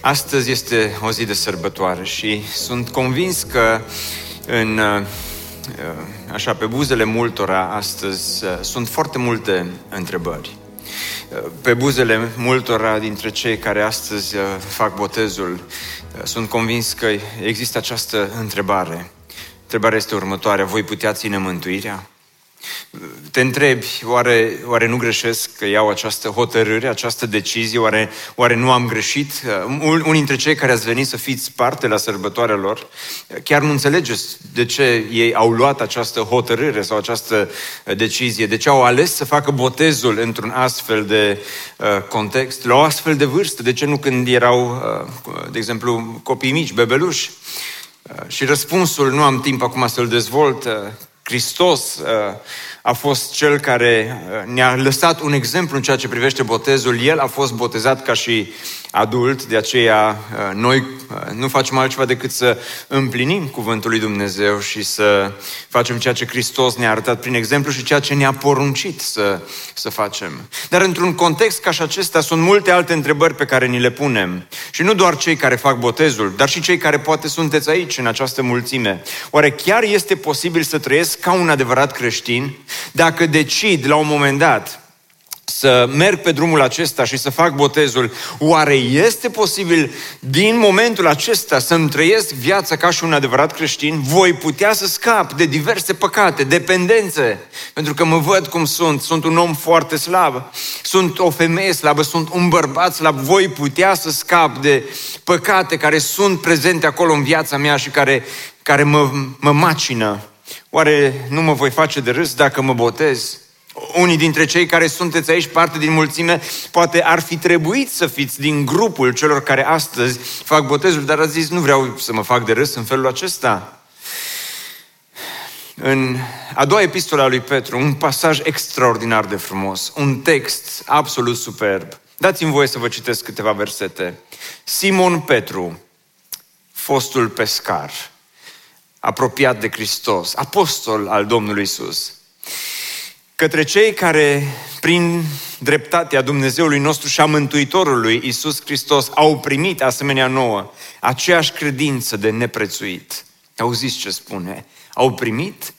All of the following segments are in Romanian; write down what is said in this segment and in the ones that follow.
Astăzi este o zi de sărbătoare și sunt convins că în, uh, așa, pe buzele multora astăzi uh, sunt foarte multe întrebări. Uh, pe buzele multora dintre cei care astăzi fac botezul, sunt convins că există această întrebare. Întrebarea este următoarea, voi putea ține mântuirea? Te întrebi, oare, oare nu greșesc că iau această hotărâre, această decizie, oare, oare nu am greșit? Unii dintre cei care ați venit să fiți parte la sărbătoarea lor, chiar nu înțelegeți de ce ei au luat această hotărâre sau această decizie, de ce au ales să facă botezul într-un astfel de uh, context, la o astfel de vârstă, de ce nu când erau, uh, de exemplu, copii mici, bebeluși? Uh, și răspunsul, nu am timp acum să-l dezvolt, Hristos uh, a fost cel care uh, ne-a lăsat un exemplu în ceea ce privește botezul. El a fost botezat ca și adult, de aceea uh, noi nu facem altceva decât să împlinim cuvântul lui Dumnezeu și să facem ceea ce Hristos ne-a arătat prin exemplu și ceea ce ne-a poruncit să, să facem. Dar într-un context ca și acesta sunt multe alte întrebări pe care ni le punem. Și nu doar cei care fac botezul, dar și cei care poate sunteți aici în această mulțime. Oare chiar este posibil să trăiesc ca un adevărat creștin dacă decid la un moment dat să merg pe drumul acesta și să fac botezul, oare este posibil din momentul acesta să-mi trăiesc viața ca și un adevărat creștin? Voi putea să scap de diverse păcate, dependențe, pentru că mă văd cum sunt, sunt un om foarte slab, sunt o femeie slabă, sunt un bărbat slab, voi putea să scap de păcate care sunt prezente acolo în viața mea și care, care mă, mă macină. Oare nu mă voi face de râs dacă mă botez? Unii dintre cei care sunteți aici, parte din mulțime, poate ar fi trebuit să fiți din grupul celor care astăzi fac botezul, dar ați zis, nu vreau să mă fac de râs în felul acesta. În a doua epistola lui Petru, un pasaj extraordinar de frumos, un text absolut superb. Dați-mi voie să vă citesc câteva versete. Simon Petru, fostul pescar, apropiat de Hristos, apostol al Domnului Isus, către cei care, prin dreptatea Dumnezeului nostru și a Mântuitorului Isus Hristos, au primit asemenea nouă aceeași credință de neprețuit. Auziți ce spune? Au primit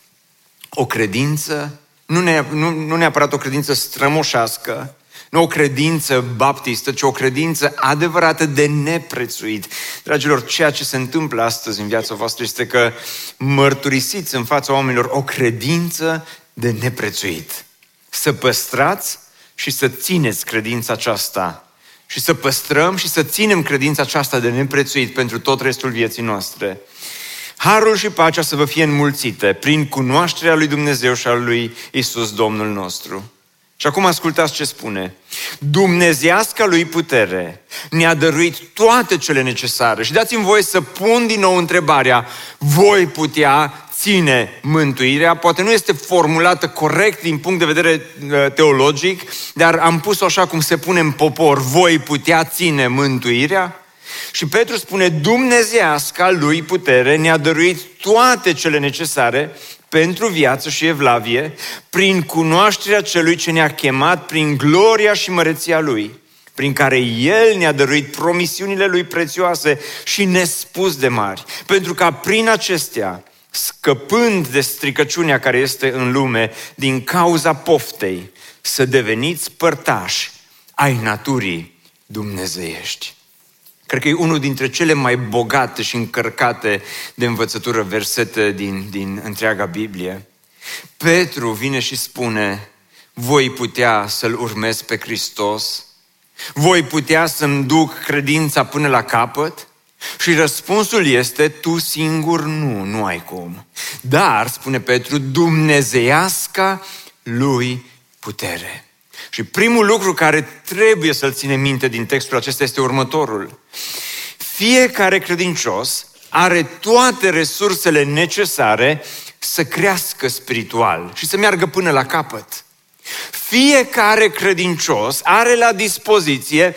o credință, nu, ne, nu, nu neapărat o credință strămoșească, nu o credință baptistă, ci o credință adevărată de neprețuit. Dragilor, ceea ce se întâmplă astăzi în viața voastră este că mărturisiți în fața oamenilor o credință de neprețuit. Să păstrați și să țineți credința aceasta și să păstrăm și să ținem credința aceasta de neprețuit pentru tot restul vieții noastre. Harul și pacea să vă fie înmulțite prin cunoașterea lui Dumnezeu și al lui Isus Domnul nostru. Și acum ascultați ce spune. Dumnezeasca lui putere ne-a dăruit toate cele necesare. Și dați-mi voie să pun din nou întrebarea, voi putea ține mântuirea? Poate nu este formulată corect din punct de vedere uh, teologic, dar am pus-o așa cum se pune în popor, voi putea ține mântuirea? Și Petru spune, Dumnezeasca lui putere ne-a dăruit toate cele necesare pentru viață și evlavie, prin cunoașterea celui ce ne-a chemat, prin gloria și măreția lui, prin care El ne-a dăruit promisiunile Lui prețioase și nespus de mari, pentru ca prin acestea, scăpând de stricăciunea care este în lume, din cauza poftei, să deveniți părtași ai naturii dumnezeiești. Cred că e unul dintre cele mai bogate și încărcate de învățătură versete din, din întreaga Biblie. Petru vine și spune, voi putea să-L urmez pe Hristos? Voi putea să-mi duc credința până la capăt? Și răspunsul este, tu singur nu, nu ai cum. Dar, spune Petru, dumnezeiasca lui putere. Și primul lucru care trebuie să-l ține minte din textul acesta este următorul. Fiecare credincios are toate resursele necesare să crească spiritual și să meargă până la capăt. Fiecare credincios are la dispoziție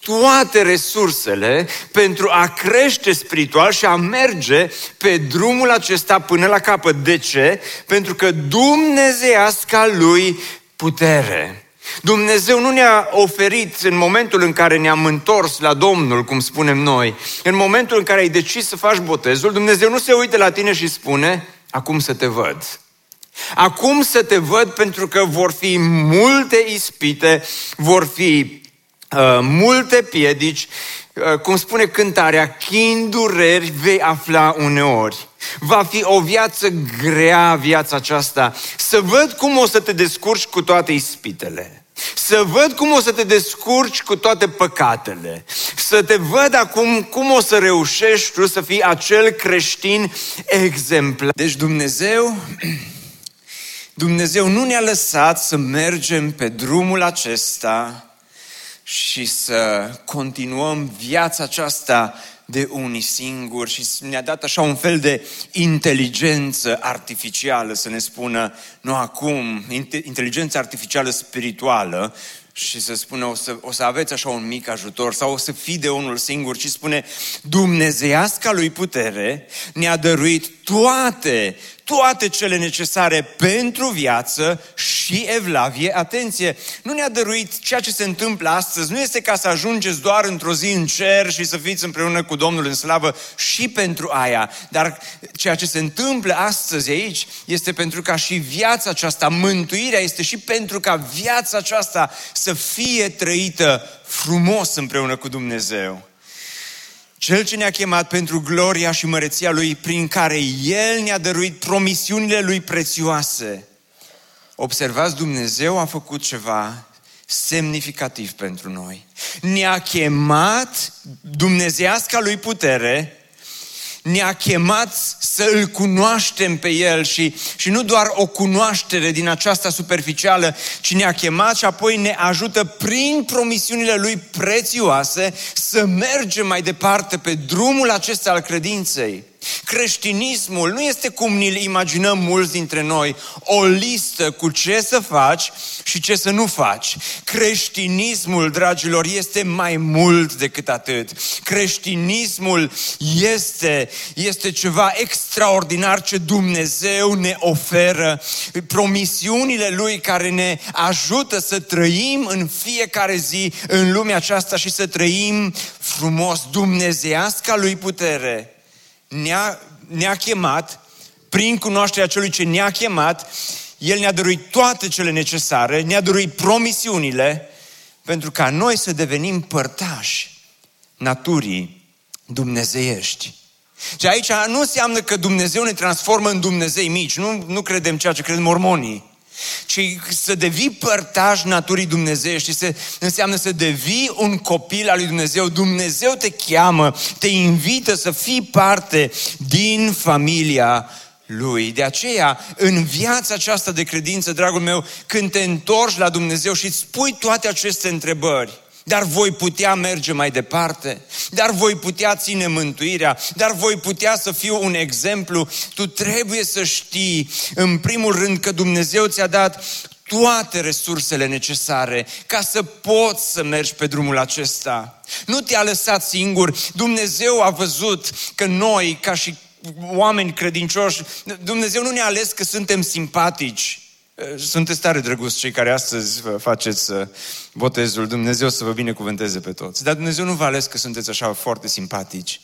toate resursele pentru a crește spiritual și a merge pe drumul acesta până la capăt. De ce? Pentru că Dumnezeiasca lui putere. Dumnezeu nu ne-a oferit în momentul în care ne-am întors la Domnul, cum spunem noi, în momentul în care ai decis să faci botezul, Dumnezeu nu se uită la tine și spune, acum să te văd. Acum să te văd pentru că vor fi multe ispite, vor fi uh, multe piedici, uh, cum spune cântarea, chin dureri vei afla uneori. Va fi o viață grea viața aceasta. Să văd cum o să te descurci cu toate ispitele. Să văd cum o să te descurci cu toate păcatele. Să te văd acum cum o să reușești tu să fii acel creștin exemplar. Deci Dumnezeu, Dumnezeu nu ne-a lăsat să mergem pe drumul acesta și să continuăm viața aceasta de unii singuri și ne-a dat așa un fel de inteligență artificială, să ne spună, nu acum, inteligență artificială spirituală, și să spună o să, o să aveți așa un mic ajutor sau o să fii de unul singur și spune Dumnezeiasca lui putere ne-a dăruit toate, toate cele necesare pentru viață și evlavie. Atenție, nu ne-a dăruit ceea ce se întâmplă astăzi. Nu este ca să ajungeți doar într-o zi în cer și să fiți împreună cu Domnul în slavă și pentru aia. Dar ceea ce se întâmplă astăzi aici este pentru ca și viața aceasta, mântuirea este și pentru ca viața aceasta să fie trăită frumos împreună cu Dumnezeu. Cel ce ne-a chemat pentru gloria și măreția Lui, prin care El ne-a dăruit promisiunile Lui prețioase. Observați, Dumnezeu a făcut ceva semnificativ pentru noi. Ne-a chemat Dumnezeiasca Lui putere ne-a chemat să îl cunoaștem pe El și, și nu doar o cunoaștere din aceasta superficială, ci ne-a chemat și apoi ne ajută prin promisiunile Lui prețioase să mergem mai departe pe drumul acesta al credinței. Creștinismul nu este cum ni-l imaginăm mulți dintre noi, o listă cu ce să faci și ce să nu faci. Creștinismul, dragilor, este mai mult decât atât. Creștinismul este, este ceva extraordinar ce Dumnezeu ne oferă. Promisiunile Lui care ne ajută să trăim în fiecare zi în lumea aceasta și să trăim frumos. Dumnezeiasca Lui putere ne-a, ne-a chemat, prin cunoașterea celui ce ne-a chemat, El ne-a dăruit toate cele necesare, ne-a dăruit promisiunile, pentru ca noi să devenim părtași naturii dumnezeiești. Și aici nu înseamnă că Dumnezeu ne transformă în Dumnezei mici. Nu, nu credem ceea ce cred mormonii ci să devii părtaș naturii Dumnezeiești se, înseamnă să devii un copil al lui Dumnezeu. Dumnezeu te cheamă, te invită să fii parte din familia lui. De aceea, în viața aceasta de credință, dragul meu, când te întorci la Dumnezeu și îți spui toate aceste întrebări, dar voi putea merge mai departe, dar voi putea ține mântuirea, dar voi putea să fiu un exemplu. Tu trebuie să știi, în primul rând, că Dumnezeu ți-a dat toate resursele necesare ca să poți să mergi pe drumul acesta. Nu te-a lăsat singur. Dumnezeu a văzut că noi, ca și oameni credincioși, Dumnezeu nu ne-a ales că suntem simpatici. Sunteți tare drăguți cei care astăzi faceți uh, botezul. Dumnezeu să vă binecuvânteze pe toți. Dar Dumnezeu nu v-a ales că sunteți așa foarte simpatici.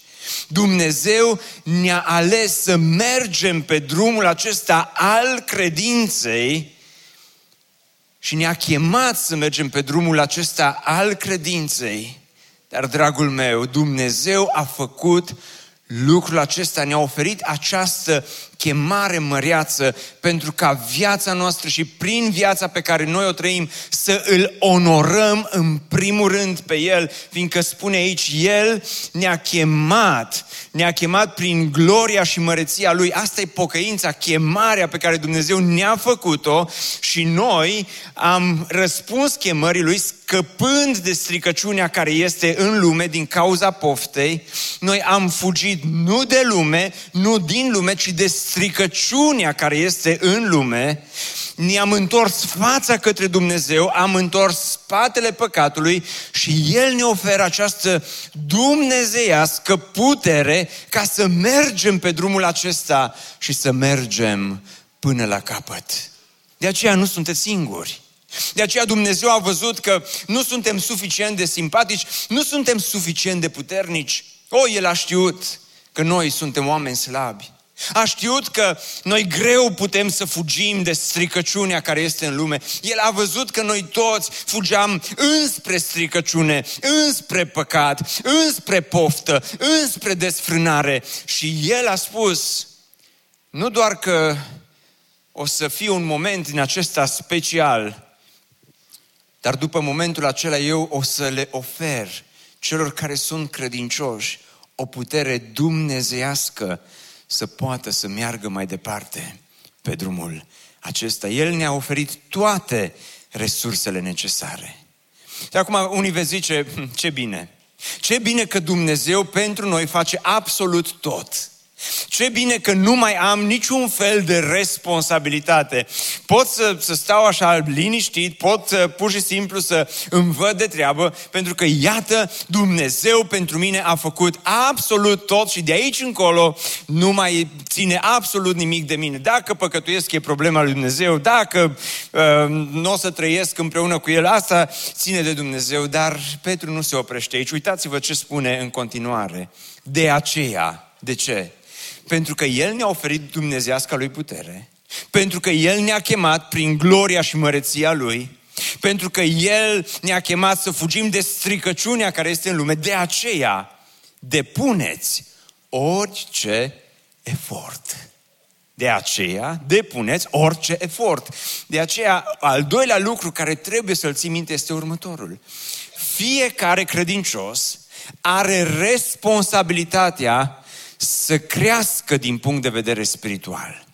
Dumnezeu ne-a ales să mergem pe drumul acesta al credinței și ne-a chemat să mergem pe drumul acesta al credinței. Dar, dragul meu, Dumnezeu a făcut lucrul acesta, ne-a oferit această chemare măreață pentru ca viața noastră și prin viața pe care noi o trăim să îl onorăm în primul rând pe El, fiindcă spune aici, El ne-a chemat, ne-a chemat prin gloria și măreția Lui. Asta e pocăința, chemarea pe care Dumnezeu ne-a făcut-o și noi am răspuns chemării Lui scăpând de stricăciunea care este în lume din cauza poftei, noi am fugit nu de lume, nu din lume, ci de stricăciunea care este în lume, ne-am întors fața către Dumnezeu, am întors spatele păcatului și El ne oferă această dumnezeiască putere ca să mergem pe drumul acesta și să mergem până la capăt. De aceea nu sunteți singuri. De aceea Dumnezeu a văzut că nu suntem suficient de simpatici, nu suntem suficient de puternici. O, El a știut că noi suntem oameni slabi. A știut că noi greu putem să fugim de stricăciunea care este în lume. El a văzut că noi toți fugeam înspre stricăciune, înspre păcat, înspre poftă, înspre desfrânare. Și El a spus, nu doar că o să fie un moment din acesta special, dar după momentul acela eu o să le ofer celor care sunt credincioși o putere dumnezeiască să poată să meargă mai departe pe drumul acesta. El ne-a oferit toate resursele necesare. Și acum unii veți zice, hm, ce bine, ce bine că Dumnezeu pentru noi face absolut tot. Ce bine că nu mai am niciun fel de responsabilitate. Pot să, să stau așa liniștit, pot uh, pur și simplu să îmi văd de treabă, pentru că iată, Dumnezeu pentru mine a făcut absolut tot și de aici încolo nu mai ține absolut nimic de mine. Dacă păcătuiesc e problema lui Dumnezeu, dacă uh, nu o să trăiesc împreună cu El, asta ține de Dumnezeu, dar Petru nu se oprește aici. Uitați-vă ce spune în continuare. De aceea, de ce? Pentru că El ne-a oferit dumnezeasca Lui putere, pentru că El ne-a chemat prin gloria și măreția Lui, pentru că El ne-a chemat să fugim de stricăciunea care este în lume, de aceea depuneți orice efort. De aceea, depuneți orice efort. De aceea, al doilea lucru care trebuie să-l ții minte este următorul. Fiecare credincios are responsabilitatea să crească din punct de vedere spiritual.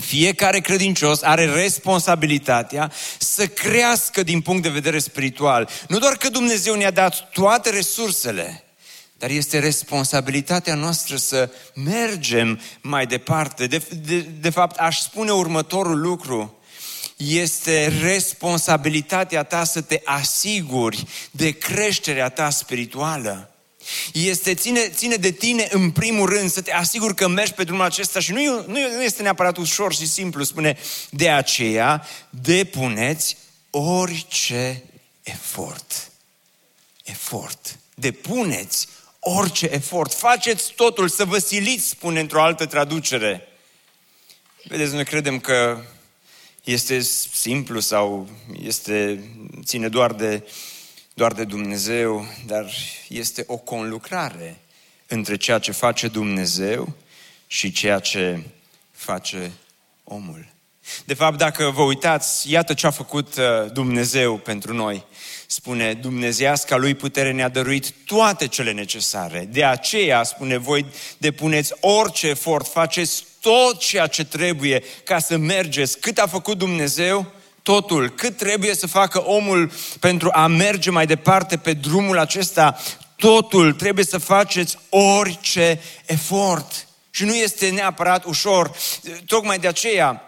Fiecare credincios are responsabilitatea să crească din punct de vedere spiritual. Nu doar că Dumnezeu ne-a dat toate resursele, dar este responsabilitatea noastră să mergem mai departe. De, de, de fapt, aș spune următorul lucru. Este responsabilitatea ta să te asiguri de creșterea ta spirituală. Este, ține, ține de tine în primul rând să te asiguri că mergi pe drumul acesta și nu, nu este neapărat ușor și simplu, spune, de aceea depuneți orice efort. Efort. Depuneți orice efort. Faceți totul, să vă siliți, spune într-o altă traducere. Vedeți, noi credem că este simplu sau este, ține doar de doar de Dumnezeu, dar este o conlucrare între ceea ce face Dumnezeu și ceea ce face omul. De fapt, dacă vă uitați, iată ce a făcut uh, Dumnezeu pentru noi. Spune, Dumnezeiasca lui putere ne-a dăruit toate cele necesare. De aceea, spune, voi depuneți orice efort, faceți tot ceea ce trebuie ca să mergeți. Cât a făcut Dumnezeu, totul, cât trebuie să facă omul pentru a merge mai departe pe drumul acesta, totul, trebuie să faceți orice efort. Și nu este neapărat ușor. Tocmai de aceea,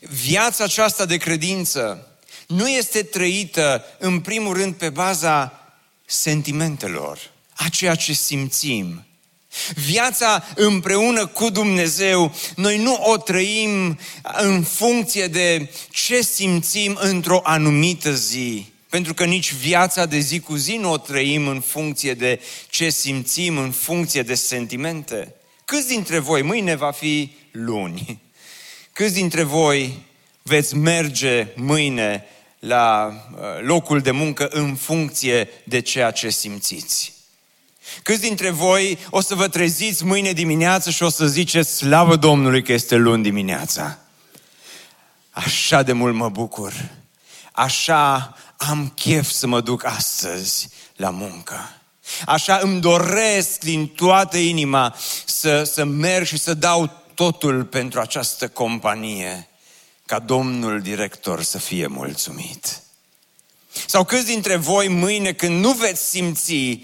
viața aceasta de credință nu este trăită, în primul rând, pe baza sentimentelor, a ceea ce simțim, Viața împreună cu Dumnezeu, noi nu o trăim în funcție de ce simțim într-o anumită zi. Pentru că nici viața de zi cu zi nu o trăim în funcție de ce simțim, în funcție de sentimente. Câți dintre voi, mâine va fi luni, câți dintre voi veți merge mâine la uh, locul de muncă în funcție de ceea ce simțiți? Câți dintre voi o să vă treziți mâine dimineață și o să ziceți slavă Domnului că este luni dimineața? Așa de mult mă bucur. Așa am chef să mă duc astăzi la muncă. Așa îmi doresc din toată inima să, să merg și să dau totul pentru această companie, ca domnul director să fie mulțumit. Sau câți dintre voi mâine când nu veți simți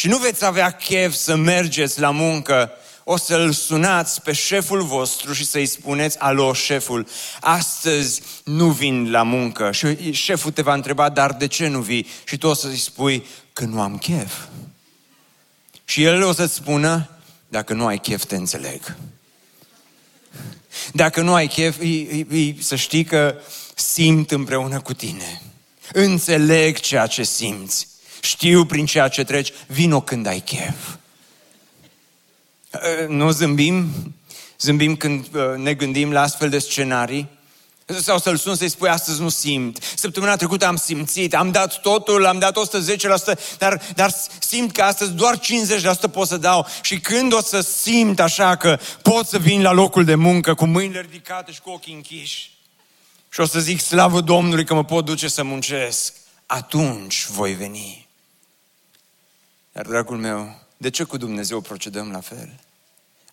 și nu veți avea chef să mergeți la muncă, o să-l sunați pe șeful vostru și să-i spuneți, alo, șeful, astăzi nu vin la muncă. Și șeful te va întreba, dar de ce nu vii? Și tu o să-i spui, că nu am chef. Și el o să-ți spună, dacă nu ai chef, te înțeleg. Dacă nu ai chef, e, e, e, să știi că simt împreună cu tine. Înțeleg ceea ce simți. Știu prin ceea ce treci. Vino când ai chef. Uh, nu zâmbim? Zâmbim când uh, ne gândim la astfel de scenarii? Sau să-l sun să-i spui, astăzi nu simt. Săptămâna trecută am simțit, am dat totul, am dat 110%, dar, dar simt că astăzi doar 50% pot să dau. Și când o să simt așa că pot să vin la locul de muncă cu mâinile ridicate și cu ochii închiși și o să zic slavă Domnului că mă pot duce să muncesc, atunci voi veni. Dar, dragul meu, de ce cu Dumnezeu procedăm la fel?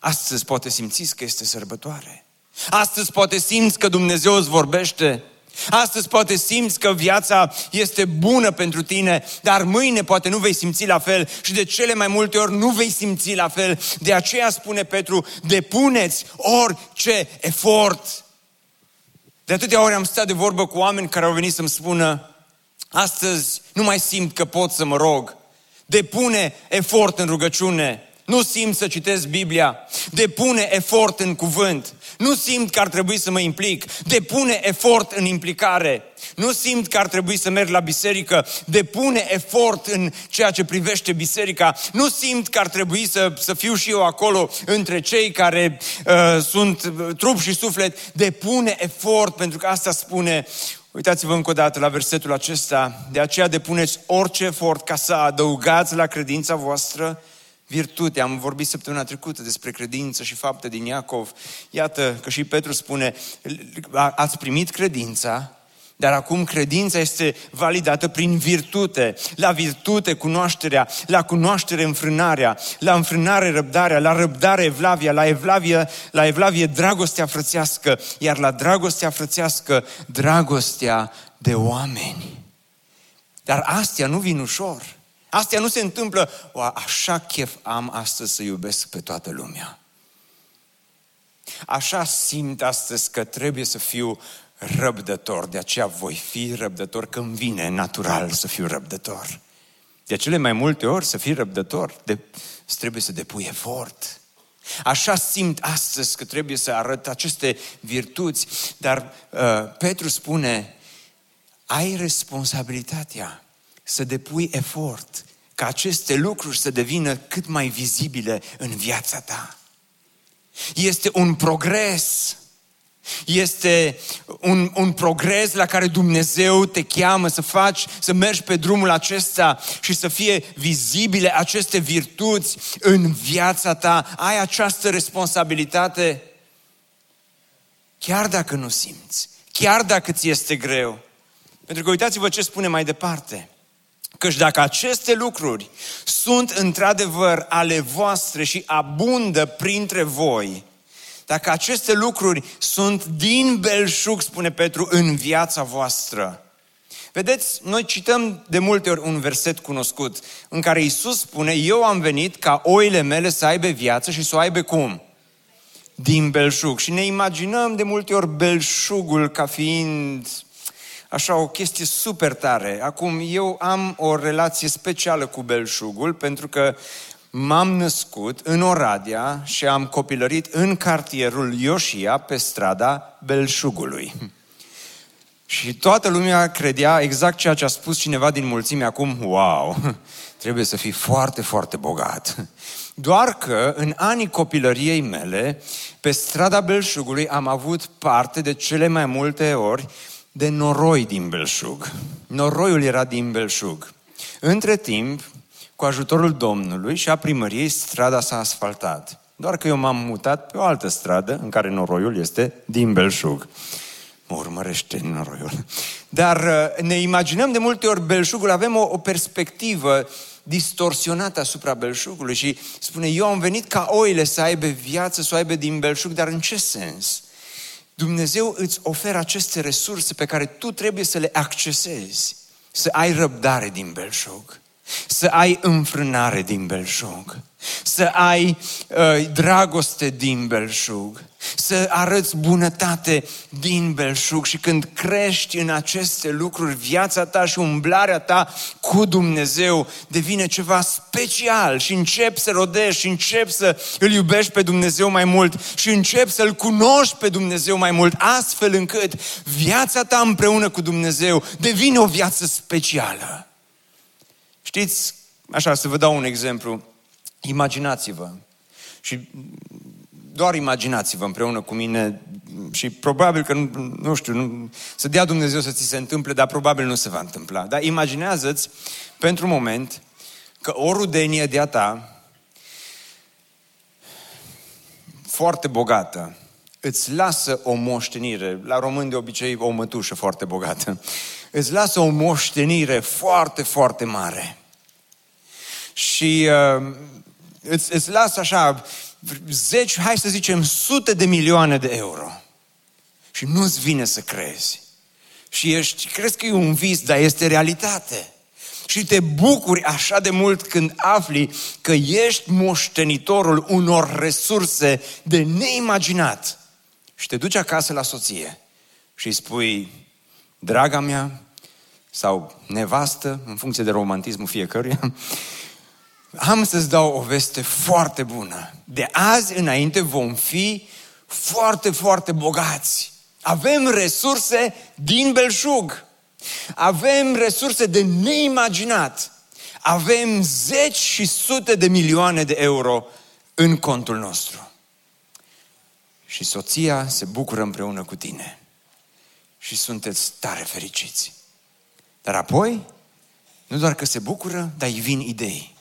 Astăzi poate simțiți că este sărbătoare. Astăzi poate simți că Dumnezeu îți vorbește. Astăzi poate simți că viața este bună pentru tine, dar mâine poate nu vei simți la fel și de cele mai multe ori nu vei simți la fel. De aceea spune Petru, depuneți orice efort. De atâtea ori am stat de vorbă cu oameni care au venit să-mi spună, astăzi nu mai simt că pot să mă rog. Depune efort în rugăciune. Nu simt să citesc Biblia. Depune efort în cuvânt. Nu simt că ar trebui să mă implic. Depune efort în implicare. Nu simt că ar trebui să merg la biserică. Depune efort în ceea ce privește biserica. Nu simt că ar trebui să, să fiu și eu acolo între cei care uh, sunt uh, trup și suflet. Depune efort, pentru că asta spune Uitați-vă încă o dată la versetul acesta. De aceea depuneți orice efort ca să adăugați la credința voastră virtute. Am vorbit săptămâna trecută despre credință și fapte din Iacov. Iată că și Petru spune, ați primit credința, dar acum credința este validată prin virtute. La virtute cunoașterea, la cunoaștere înfrânarea, la înfrânare răbdarea, la răbdare evlavia, la evlavie, la evlavie dragostea frățească, iar la dragostea frățească dragostea de oameni. Dar astea nu vin ușor. Astea nu se întâmplă, o, așa chef am astăzi să iubesc pe toată lumea. Așa simt astăzi că trebuie să fiu răbdător, de aceea voi fi răbdător când vine natural să fiu răbdător. De cele mai multe ori să fii răbdător, de, trebuie să depui efort. Așa simt astăzi că trebuie să arăt aceste virtuți, dar uh, Petru spune, ai responsabilitatea să depui efort ca aceste lucruri să devină cât mai vizibile în viața ta. Este un progres. Este un, un progres la care Dumnezeu te cheamă să faci, să mergi pe drumul acesta și să fie vizibile aceste virtuți în viața ta. Ai această responsabilitate chiar dacă nu simți, chiar dacă ți este greu. Pentru că uitați-vă ce spune mai departe. Căci dacă aceste lucruri sunt într-adevăr ale voastre și abundă printre voi, dacă aceste lucruri sunt din belșug, spune Petru, în viața voastră, Vedeți, noi cităm de multe ori un verset cunoscut în care Isus spune, eu am venit ca oile mele să aibă viață și să o aibă cum? Din belșug. Și ne imaginăm de multe ori belșugul ca fiind așa o chestie super tare. Acum, eu am o relație specială cu belșugul pentru că m-am născut în Oradea și am copilărit în cartierul Ioșia pe strada Belșugului. Și toată lumea credea exact ceea ce a spus cineva din mulțime acum, wow, trebuie să fii foarte, foarte bogat. Doar că în anii copilăriei mele, pe strada Belșugului am avut parte de cele mai multe ori de noroi din belșug. Noroiul era din belșug. Între timp, cu ajutorul Domnului și a primăriei, strada s-a asfaltat. Doar că eu m-am mutat pe o altă stradă, în care noroiul este din Belșug. Mă urmărește noroiul. Dar uh, ne imaginăm de multe ori Belșugul, avem o, o perspectivă distorsionată asupra belșugului și spune, eu am venit ca oile să aibă viață, să o aibă din belșug, dar în ce sens? Dumnezeu îți oferă aceste resurse pe care tu trebuie să le accesezi, să ai răbdare din belșug să ai înfrânare din belșug, să ai uh, dragoste din belșug, să arăți bunătate din belșug. Și când crești în aceste lucruri, viața ta și umblarea ta cu Dumnezeu devine ceva special. Și începi să rodești și începi să îl iubești pe Dumnezeu mai mult. Și începi să-L cunoști pe Dumnezeu mai mult, astfel încât viața ta împreună cu Dumnezeu devine o viață specială. Știți, așa, să vă dau un exemplu. Imaginați-vă și doar imaginați-vă împreună cu mine și probabil că, nu, nu știu, nu, să dea Dumnezeu să ți se întâmple, dar probabil nu se va întâmpla. Dar imaginează-ți pentru un moment că o rudenie de-a ta foarte bogată îți lasă o moștenire, la român de obicei o mătușă foarte bogată, îți lasă o moștenire foarte, foarte mare. Și uh, îți, îți lasă așa zeci, hai să zicem, sute de milioane de euro. Și nu-ți vine să crezi. Și ești, crezi că e un vis, dar este realitate. Și te bucuri așa de mult când afli că ești moștenitorul unor resurse de neimaginat. Și te duci acasă la soție și îi spui, draga mea, sau nevastă, în funcție de romantismul fiecăruia, am să-ți dau o veste foarte bună. De azi înainte vom fi foarte, foarte bogați. Avem resurse din belșug. Avem resurse de neimaginat. Avem zeci și sute de milioane de euro în contul nostru. Și soția se bucură împreună cu tine. Și sunteți tare fericiți. Dar apoi, nu doar că se bucură, dar îi vin idei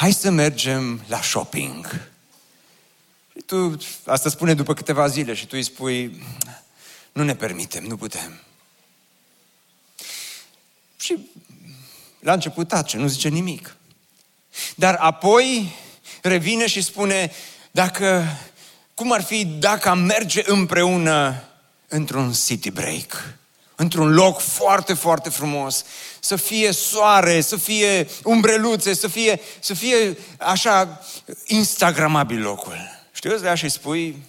hai să mergem la shopping. Și tu, asta spune după câteva zile și tu îi spui, nu ne permitem, nu putem. Și la început tace, nu zice nimic. Dar apoi revine și spune, dacă, cum ar fi dacă am merge împreună într-un city break? într-un loc foarte, foarte frumos, să fie soare, să fie umbreluțe, să fie, să fie așa instagramabil locul. Știu, îți și spui,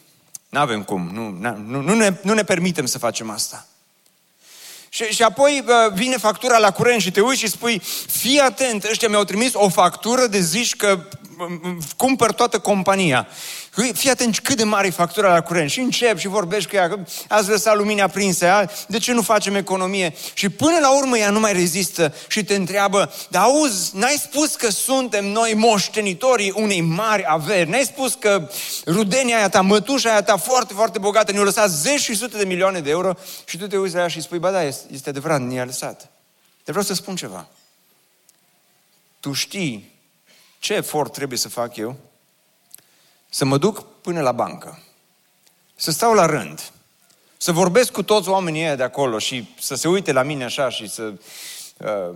nu avem cum, nu, nu, nu, ne, nu ne permitem să facem asta. Și, și apoi vine factura la curent și te uiți și spui, fii atent, ăștia mi-au trimis o factură de zici că cumpăr toată compania. Fii atent cât de mare e factura la curent. Și încep și vorbești cu ea, că ați lăsat lumina prinsă, de ce nu facem economie? Și până la urmă ea nu mai rezistă și te întreabă, dar auzi, n-ai spus că suntem noi moștenitorii unei mari averi, n-ai spus că rudenia aia ta, mătușa aia ta foarte, foarte bogată, ne-a lăsat zeci și sute de milioane de euro și tu te uiți la ea și spui, ba da, este adevărat, ne-a lăsat. Te vreau să spun ceva. Tu știi ce efort trebuie să fac eu? Să mă duc până la bancă. Să stau la rând. Să vorbesc cu toți oamenii ăia de acolo și să se uite la mine așa și să Uh,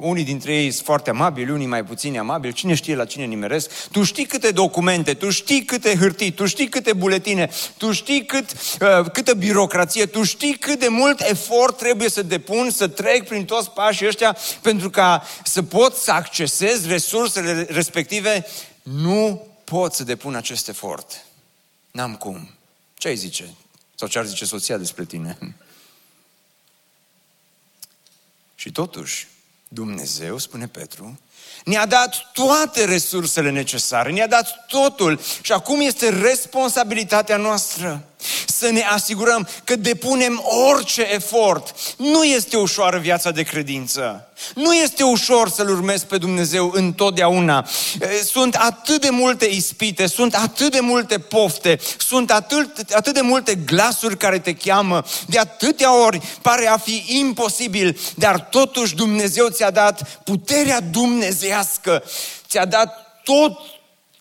unii dintre ei sunt foarte amabili, unii mai puțin amabili, cine știe la cine nimeresc. Tu știi câte documente, tu știi câte hârtii, tu știi câte buletine, tu știi cât, uh, câtă birocrație, tu știi cât de mult efort trebuie să depun, să trec prin toți pașii ăștia pentru ca să pot să accesez resursele respective. Nu pot să depun acest efort. N-am cum. Ce ai zice? Sau ce ar zice soția despre tine? Și totuși, Dumnezeu, spune Petru, ne-a dat toate resursele necesare, ne-a dat totul și acum este responsabilitatea noastră să ne asigurăm că depunem orice efort. Nu este ușoară viața de credință. Nu este ușor să-L urmezi pe Dumnezeu întotdeauna. Sunt atât de multe ispite, sunt atât de multe pofte, sunt atât, atât de multe glasuri care te cheamă. De atâtea ori pare a fi imposibil, dar totuși Dumnezeu ți-a dat puterea dumnezească, ți-a dat tot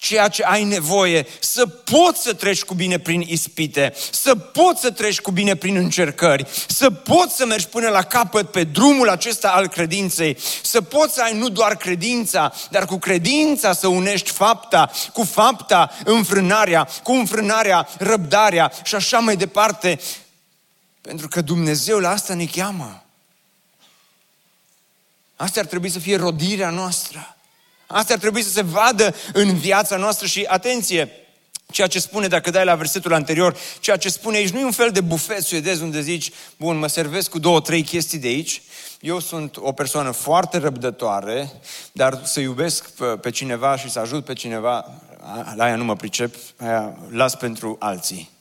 ceea ce ai nevoie, să poți să treci cu bine prin ispite, să poți să treci cu bine prin încercări, să poți să mergi până la capăt pe drumul acesta al credinței, să poți să ai nu doar credința, dar cu credința să unești fapta, cu fapta înfrânarea, cu înfrânarea răbdarea și așa mai departe. Pentru că Dumnezeu la asta ne cheamă. Asta ar trebui să fie rodirea noastră. Asta ar trebui să se vadă în viața noastră și atenție, ceea ce spune, dacă dai la versetul anterior, ceea ce spune aici nu e un fel de bufet suedez unde zici, bun, mă servesc cu două, trei chestii de aici, eu sunt o persoană foarte răbdătoare, dar să iubesc pe, pe cineva și să ajut pe cineva, la aia nu mă pricep, aia las pentru alții.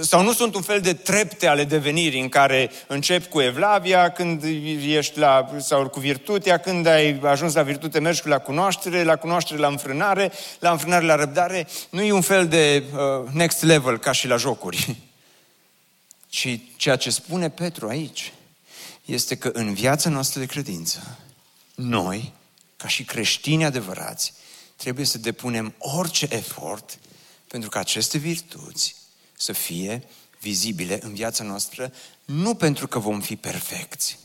Sau nu sunt un fel de trepte ale devenirii în care începi cu evlavia, când ești la, sau cu virtutea, când ai ajuns la virtute, mergi la cunoaștere, la cunoaștere la înfrânare, la înfrânare la răbdare. Nu e un fel de uh, next level ca și la jocuri. Ci ceea ce spune Petru aici este că în viața noastră de credință, noi, ca și creștini adevărați, trebuie să depunem orice efort pentru că aceste virtuți să fie vizibile în viața noastră, nu pentru că vom fi perfecți,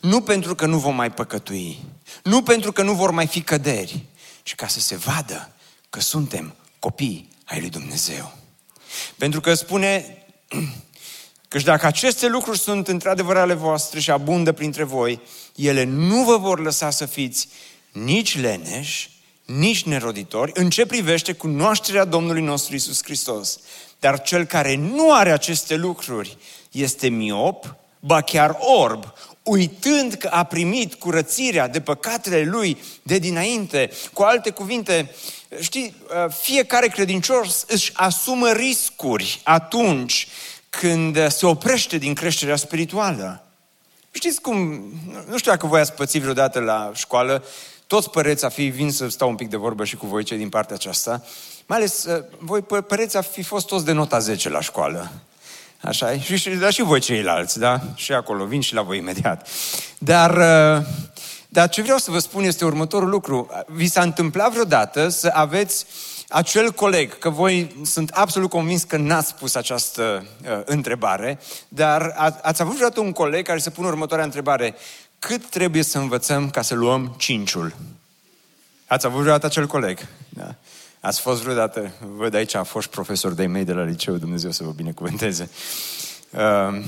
nu pentru că nu vom mai păcătui, nu pentru că nu vor mai fi căderi, ci ca să se vadă că suntem copii ai lui Dumnezeu. Pentru că spune că dacă aceste lucruri sunt într-adevăr ale voastre și abundă printre voi, ele nu vă vor lăsa să fiți nici leneși, nici neroditori în ce privește cunoașterea Domnului nostru Isus Hristos. Dar cel care nu are aceste lucruri este miop, ba chiar orb, uitând că a primit curățirea de păcatele lui de dinainte. Cu alte cuvinte, știi, fiecare credincios își asumă riscuri atunci când se oprește din creșterea spirituală. Știți cum, nu știu dacă voi ați pățit vreodată la școală, toți păreți a fi, vin să stau un pic de vorbă și cu voi cei din partea aceasta, mai ales, uh, voi păreți a fi fost toți de nota 10 la școală. Așa și, și, dar și voi ceilalți, da? Și acolo, vin și la voi imediat. Dar, uh, dar ce vreau să vă spun este următorul lucru. Vi s-a întâmplat vreodată să aveți acel coleg, că voi sunt absolut convins că n-ați pus această uh, întrebare, dar a, ați avut vreodată un coleg care să pună următoarea întrebare. Cât trebuie să învățăm ca să luăm cinciul? Ați avut vreodată acel coleg? Da. Ați fost vreodată, văd aici, a fost profesor de mei de la liceu, Dumnezeu să vă binecuvânteze. Uh,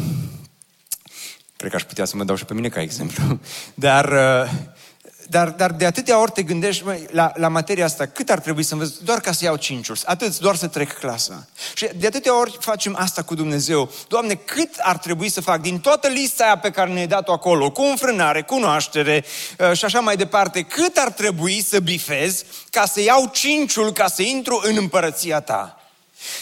cred că aș putea să mă dau și pe mine ca exemplu. Dar uh, dar, dar de atâtea ori te gândești mă, la, la materia asta, cât ar trebui să învăț doar ca să iau cinciuri, atât, doar să trec clasa. Și de atâtea ori facem asta cu Dumnezeu. Doamne, cât ar trebui să fac din toată lista aia pe care ne-ai dat-o acolo, cu înfrânare, cunoaștere uh, și așa mai departe, cât ar trebui să bifez ca să iau cinciul, ca să intru în împărăția ta?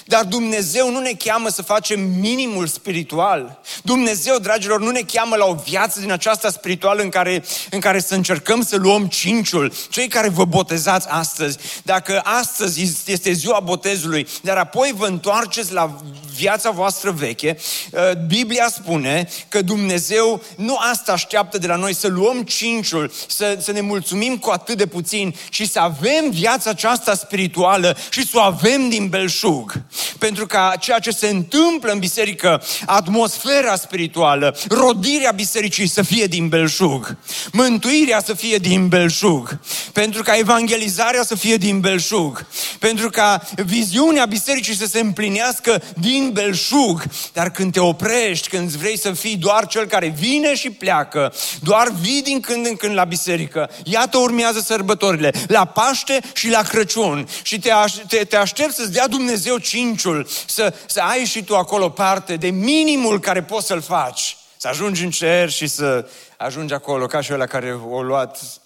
Dar Dumnezeu nu ne cheamă să facem minimul spiritual. Dumnezeu, dragilor, nu ne cheamă la o viață din aceasta spirituală în care, în care să încercăm să luăm cinciul. Cei care vă botezați astăzi, dacă astăzi este ziua botezului, dar apoi vă întoarceți la viața voastră veche, uh, Biblia spune că Dumnezeu nu asta așteaptă de la noi, să luăm cinciul, să, să ne mulțumim cu atât de puțin, ci să avem viața aceasta spirituală și să o avem din belșug rug. Pentru ca ceea ce se întâmplă în biserică, atmosfera spirituală, rodirea bisericii să fie din belșug. Mântuirea să fie din belșug. Pentru ca evangelizarea să fie din belșug. Pentru ca viziunea bisericii să se împlinească din belșug. Dar când te oprești, când vrei să fii doar cel care vine și pleacă, doar vii din când în când la biserică, iată urmează sărbătorile, la Paște și la Crăciun și te, aș, te, te aștept să-ți dea Dumnezeu cinciul, să, să ai și tu acolo parte de minimul care poți să-l faci. Să ajungi în cer și să ajungi acolo, ca și ăla care o luat,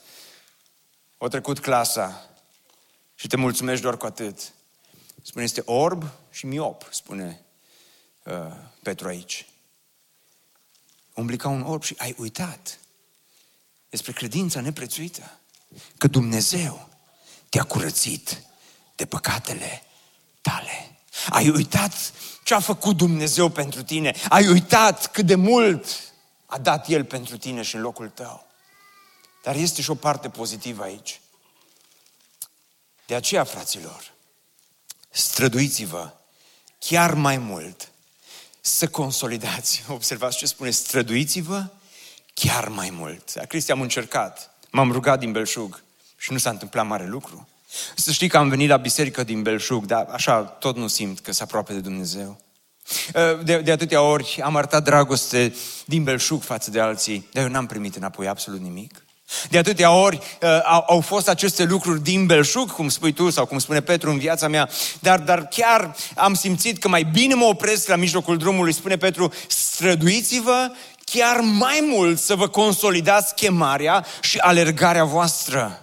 o trecut clasa și te mulțumești doar cu atât. Spune, este orb și miop, spune uh, Petru aici. Umbli ca un orb și ai uitat despre credința neprețuită. Că Dumnezeu te-a curățit de păcatele tale. Ai uitat ce a făcut Dumnezeu pentru tine. Ai uitat cât de mult a dat El pentru tine și în locul tău. Dar este și o parte pozitivă aici. De aceea, fraților, străduiți-vă chiar mai mult să consolidați. Observați ce spune, străduiți-vă chiar mai mult. Cristi, am încercat, m-am rugat din belșug și nu s-a întâmplat mare lucru. Să știi că am venit la biserică din belșug, dar așa tot nu simt că se aproape de Dumnezeu. De, de atâtea ori am arătat dragoste din belșug față de alții, dar eu n-am primit înapoi absolut nimic. De atâtea ori uh, au, au fost aceste lucruri din belșug, cum spui tu sau cum spune Petru în viața mea, dar, dar chiar am simțit că mai bine mă opresc la mijlocul drumului, spune Petru, străduiți-vă chiar mai mult să vă consolidați chemarea și alergarea voastră.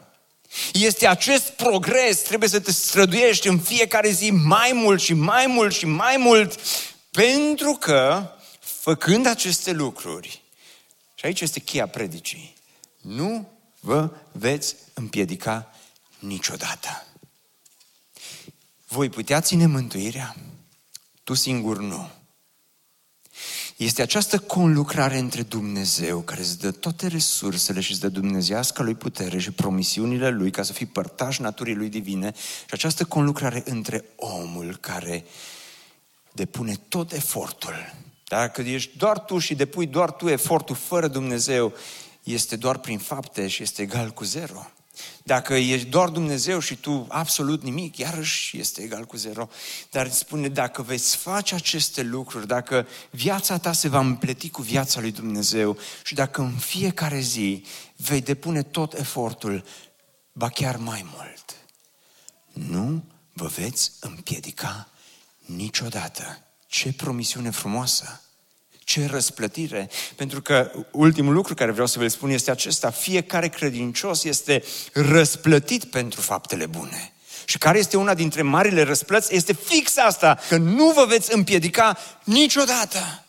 Este acest progres, trebuie să te străduiești în fiecare zi mai mult și mai mult și mai mult, pentru că, făcând aceste lucruri, și aici este cheia predicii, nu vă veți împiedica niciodată. Voi putea ține mântuirea? Tu singur nu. Este această conlucrare între Dumnezeu care îți dă toate resursele și îți dă dumnezească lui putere și promisiunile lui ca să fii părtaș naturii lui divine și această conlucrare între omul care depune tot efortul. Dacă ești doar tu și depui doar tu efortul fără Dumnezeu, este doar prin fapte și este egal cu zero. Dacă ești doar Dumnezeu și tu absolut nimic, iarăși este egal cu zero. Dar îți spune, dacă veți face aceste lucruri, dacă viața ta se va împleti cu viața lui Dumnezeu și dacă în fiecare zi vei depune tot efortul, ba chiar mai mult, nu vă veți împiedica niciodată. Ce promisiune frumoasă! Ce răsplătire! Pentru că ultimul lucru care vreau să vă spun este acesta. Fiecare credincios este răsplătit pentru faptele bune. Și care este una dintre marile răsplăți? Este fix asta, că nu vă veți împiedica niciodată.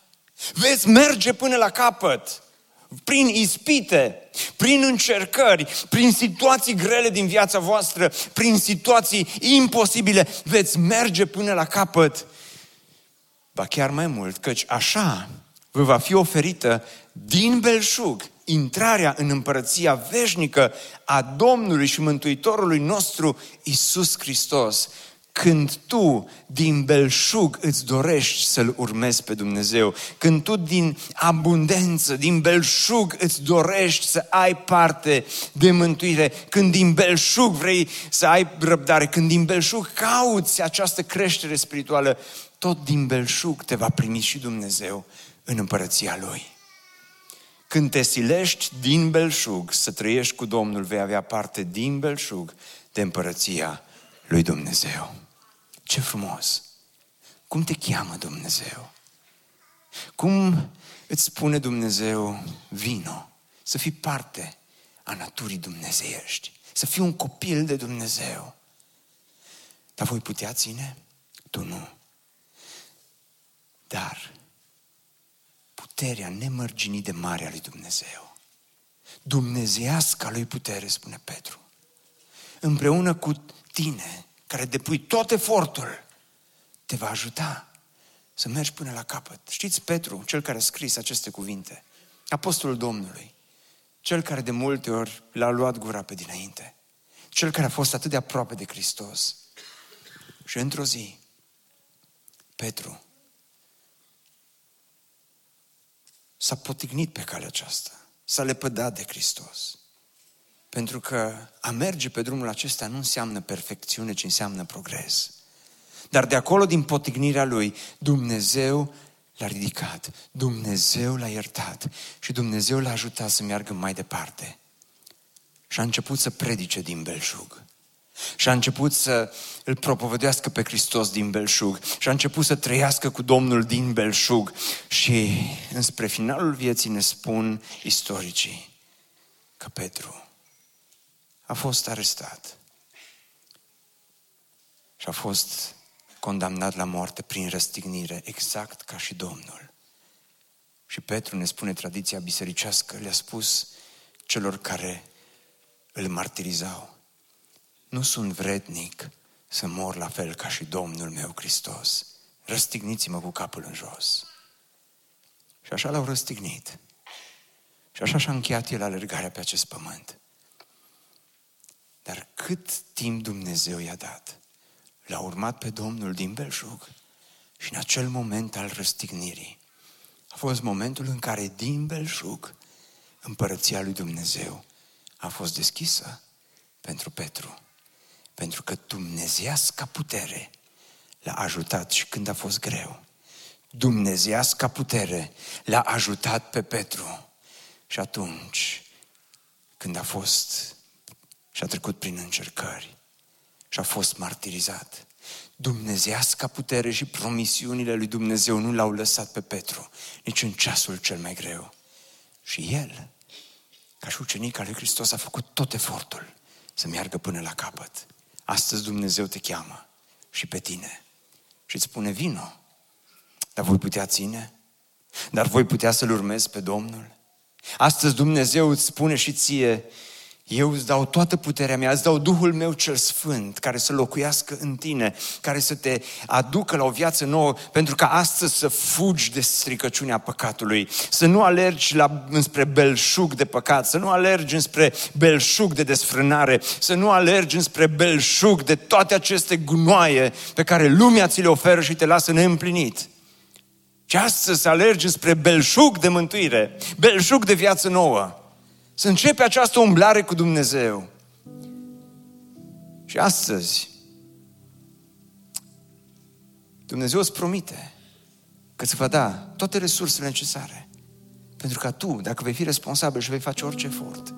Veți merge până la capăt prin ispite, prin încercări, prin situații grele din viața voastră, prin situații imposibile, veți merge până la capăt. Ba chiar mai mult, căci așa vă va fi oferită din belșug intrarea în împărăția veșnică a Domnului și Mântuitorului nostru Isus Hristos. Când tu din belșug îți dorești să-L urmezi pe Dumnezeu, când tu din abundență, din belșug îți dorești să ai parte de mântuire, când din belșug vrei să ai răbdare, când din belșug cauți această creștere spirituală, tot din belșug te va primi și Dumnezeu în împărăția Lui. Când te silești din belșug să trăiești cu Domnul, vei avea parte din belșug de împărăția lui Dumnezeu. Ce frumos! Cum te cheamă Dumnezeu? Cum îți spune Dumnezeu, vino, să fii parte a naturii dumnezeiești, să fii un copil de Dumnezeu. Dar voi putea ține? Tu nu. Dar puterea nemărginit de mare a lui Dumnezeu. Dumnezeiasca lui putere, spune Petru. Împreună cu tine, care depui tot efortul, te va ajuta să mergi până la capăt. Știți, Petru, cel care a scris aceste cuvinte, apostolul Domnului, cel care de multe ori l-a luat gura pe dinainte, cel care a fost atât de aproape de Hristos. Și într-o zi, Petru s-a potignit pe calea aceasta, s-a lepădat de Hristos. Pentru că a merge pe drumul acesta nu înseamnă perfecțiune, ci înseamnă progres. Dar de acolo, din potignirea lui, Dumnezeu l-a ridicat, Dumnezeu l-a iertat și Dumnezeu l-a ajutat să meargă mai departe. Și a început să predice din belșug. Și a început să îl propovădească pe Hristos din belșug. Și a început să trăiască cu Domnul din belșug. Și înspre finalul vieții ne spun istoricii că Petru a fost arestat. Și a fost condamnat la moarte prin răstignire, exact ca și Domnul. Și Petru ne spune tradiția bisericească, le-a spus celor care îl martirizau. Nu sunt vrednic să mor la fel ca și Domnul meu Hristos. Răstigniți-mă cu capul în jos. Și așa l-au răstignit. Și așa și-a încheiat el alergarea pe acest pământ. Dar cât timp Dumnezeu i-a dat? L-a urmat pe Domnul din belșug și în acel moment al răstignirii a fost momentul în care din belșug împărăția lui Dumnezeu a fost deschisă pentru Petru. Pentru că Dumnezeiasca putere l-a ajutat și când a fost greu. Dumnezeiasca putere l-a ajutat pe Petru. Și atunci, când a fost și a trecut prin încercări și a fost martirizat, Dumnezeiasca putere și promisiunile lui Dumnezeu nu l-au lăsat pe Petru nici în ceasul cel mai greu. Și el, ca și ucenic al lui Hristos, a făcut tot efortul să meargă până la capăt. Astăzi Dumnezeu te cheamă și pe tine și îți spune vino. Dar voi putea ține? Dar voi putea să-L urmezi pe Domnul? Astăzi Dumnezeu îți spune și ție, eu îți dau toată puterea mea, îți dau Duhul meu cel Sfânt, care să locuiască în tine, care să te aducă la o viață nouă, pentru ca astăzi să fugi de stricăciunea păcatului, să nu alergi la, înspre belșug de păcat, să nu alergi înspre belșug de desfrânare, să nu alergi înspre belșug de toate aceste gunoaie pe care lumea ți le oferă și te lasă neîmplinit. Și astăzi să alergi spre belșug de mântuire, belșug de viață nouă. Să începe această umblare cu Dumnezeu. Și astăzi, Dumnezeu îți promite că îți va da toate resursele necesare. Pentru ca tu, dacă vei fi responsabil și vei face orice efort,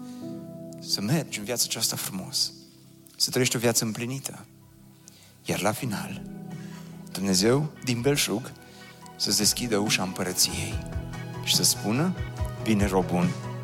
să mergi în viața aceasta frumos, să trăiești o viață împlinită. Iar la final, Dumnezeu, din belșug, să-ți deschidă ușa împărăției și să spună, bine rob bun